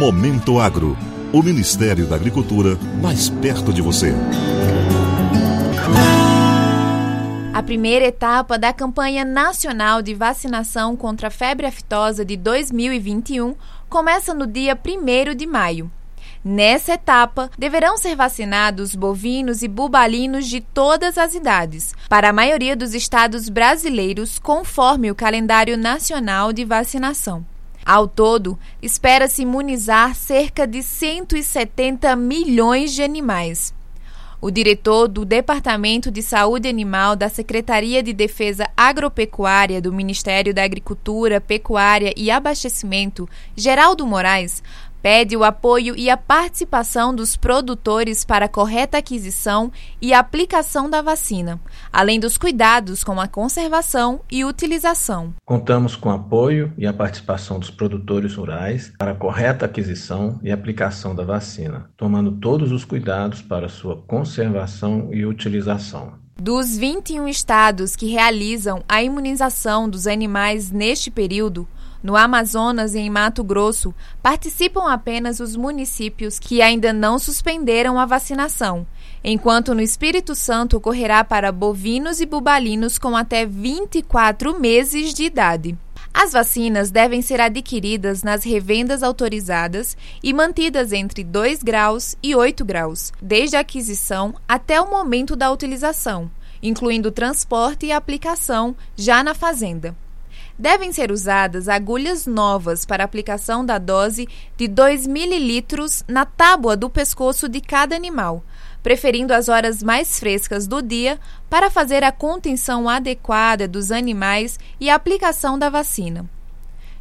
Momento Agro. O Ministério da Agricultura mais perto de você. A primeira etapa da campanha nacional de vacinação contra a febre aftosa de 2021 começa no dia 1 de maio. Nessa etapa, deverão ser vacinados bovinos e bubalinos de todas as idades, para a maioria dos estados brasileiros, conforme o calendário nacional de vacinação. Ao todo, espera-se imunizar cerca de 170 milhões de animais. O diretor do Departamento de Saúde Animal da Secretaria de Defesa Agropecuária do Ministério da Agricultura, Pecuária e Abastecimento, Geraldo Moraes, pede o apoio e a participação dos produtores para a correta aquisição e aplicação da vacina, além dos cuidados com a conservação e utilização. Contamos com o apoio e a participação dos produtores rurais para a correta aquisição e aplicação da vacina, tomando todos os cuidados para sua conservação e utilização. Dos 21 estados que realizam a imunização dos animais neste período, no Amazonas e em Mato Grosso, participam apenas os municípios que ainda não suspenderam a vacinação, enquanto no Espírito Santo ocorrerá para bovinos e bubalinos com até 24 meses de idade. As vacinas devem ser adquiridas nas revendas autorizadas e mantidas entre 2 graus e 8 graus, desde a aquisição até o momento da utilização, incluindo transporte e aplicação já na fazenda. Devem ser usadas agulhas novas para aplicação da dose de 2 mililitros na tábua do pescoço de cada animal, preferindo as horas mais frescas do dia para fazer a contenção adequada dos animais e a aplicação da vacina.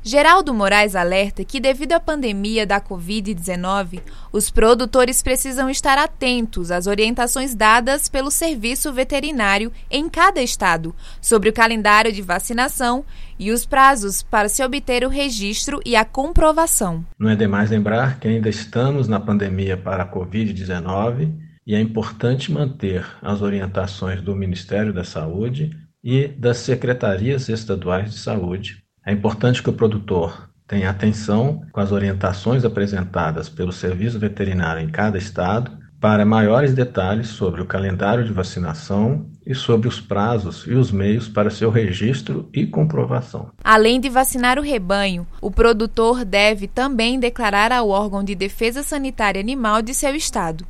Geraldo Moraes alerta que, devido à pandemia da Covid-19, os produtores precisam estar atentos às orientações dadas pelo Serviço Veterinário em cada estado sobre o calendário de vacinação e os prazos para se obter o registro e a comprovação. Não é demais lembrar que ainda estamos na pandemia para a Covid-19 e é importante manter as orientações do Ministério da Saúde e das secretarias estaduais de saúde é importante que o produtor tenha atenção com as orientações apresentadas pelo Serviço Veterinário em cada estado para maiores detalhes sobre o calendário de vacinação e sobre os prazos e os meios para seu registro e comprovação. Além de vacinar o rebanho, o produtor deve também declarar ao órgão de defesa sanitária animal de seu estado.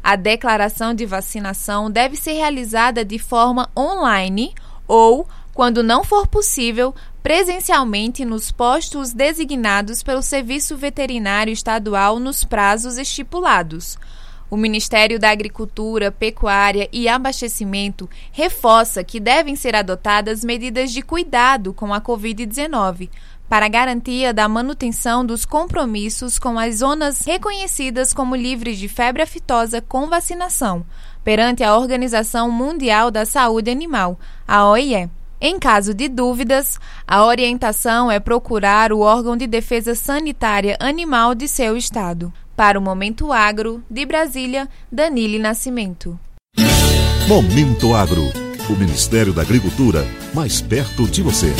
A declaração de vacinação deve ser realizada de forma online ou quando não for possível, presencialmente nos postos designados pelo Serviço Veterinário Estadual nos prazos estipulados. O Ministério da Agricultura, Pecuária e Abastecimento reforça que devem ser adotadas medidas de cuidado com a Covid-19 para garantia da manutenção dos compromissos com as zonas reconhecidas como livres de febre aftosa com vacinação, perante a Organização Mundial da Saúde Animal, a OIE. Em caso de dúvidas, a orientação é procurar o órgão de defesa sanitária animal de seu estado. Para o Momento Agro, de Brasília, Danile Nascimento. Momento Agro. O Ministério da Agricultura, mais perto de você.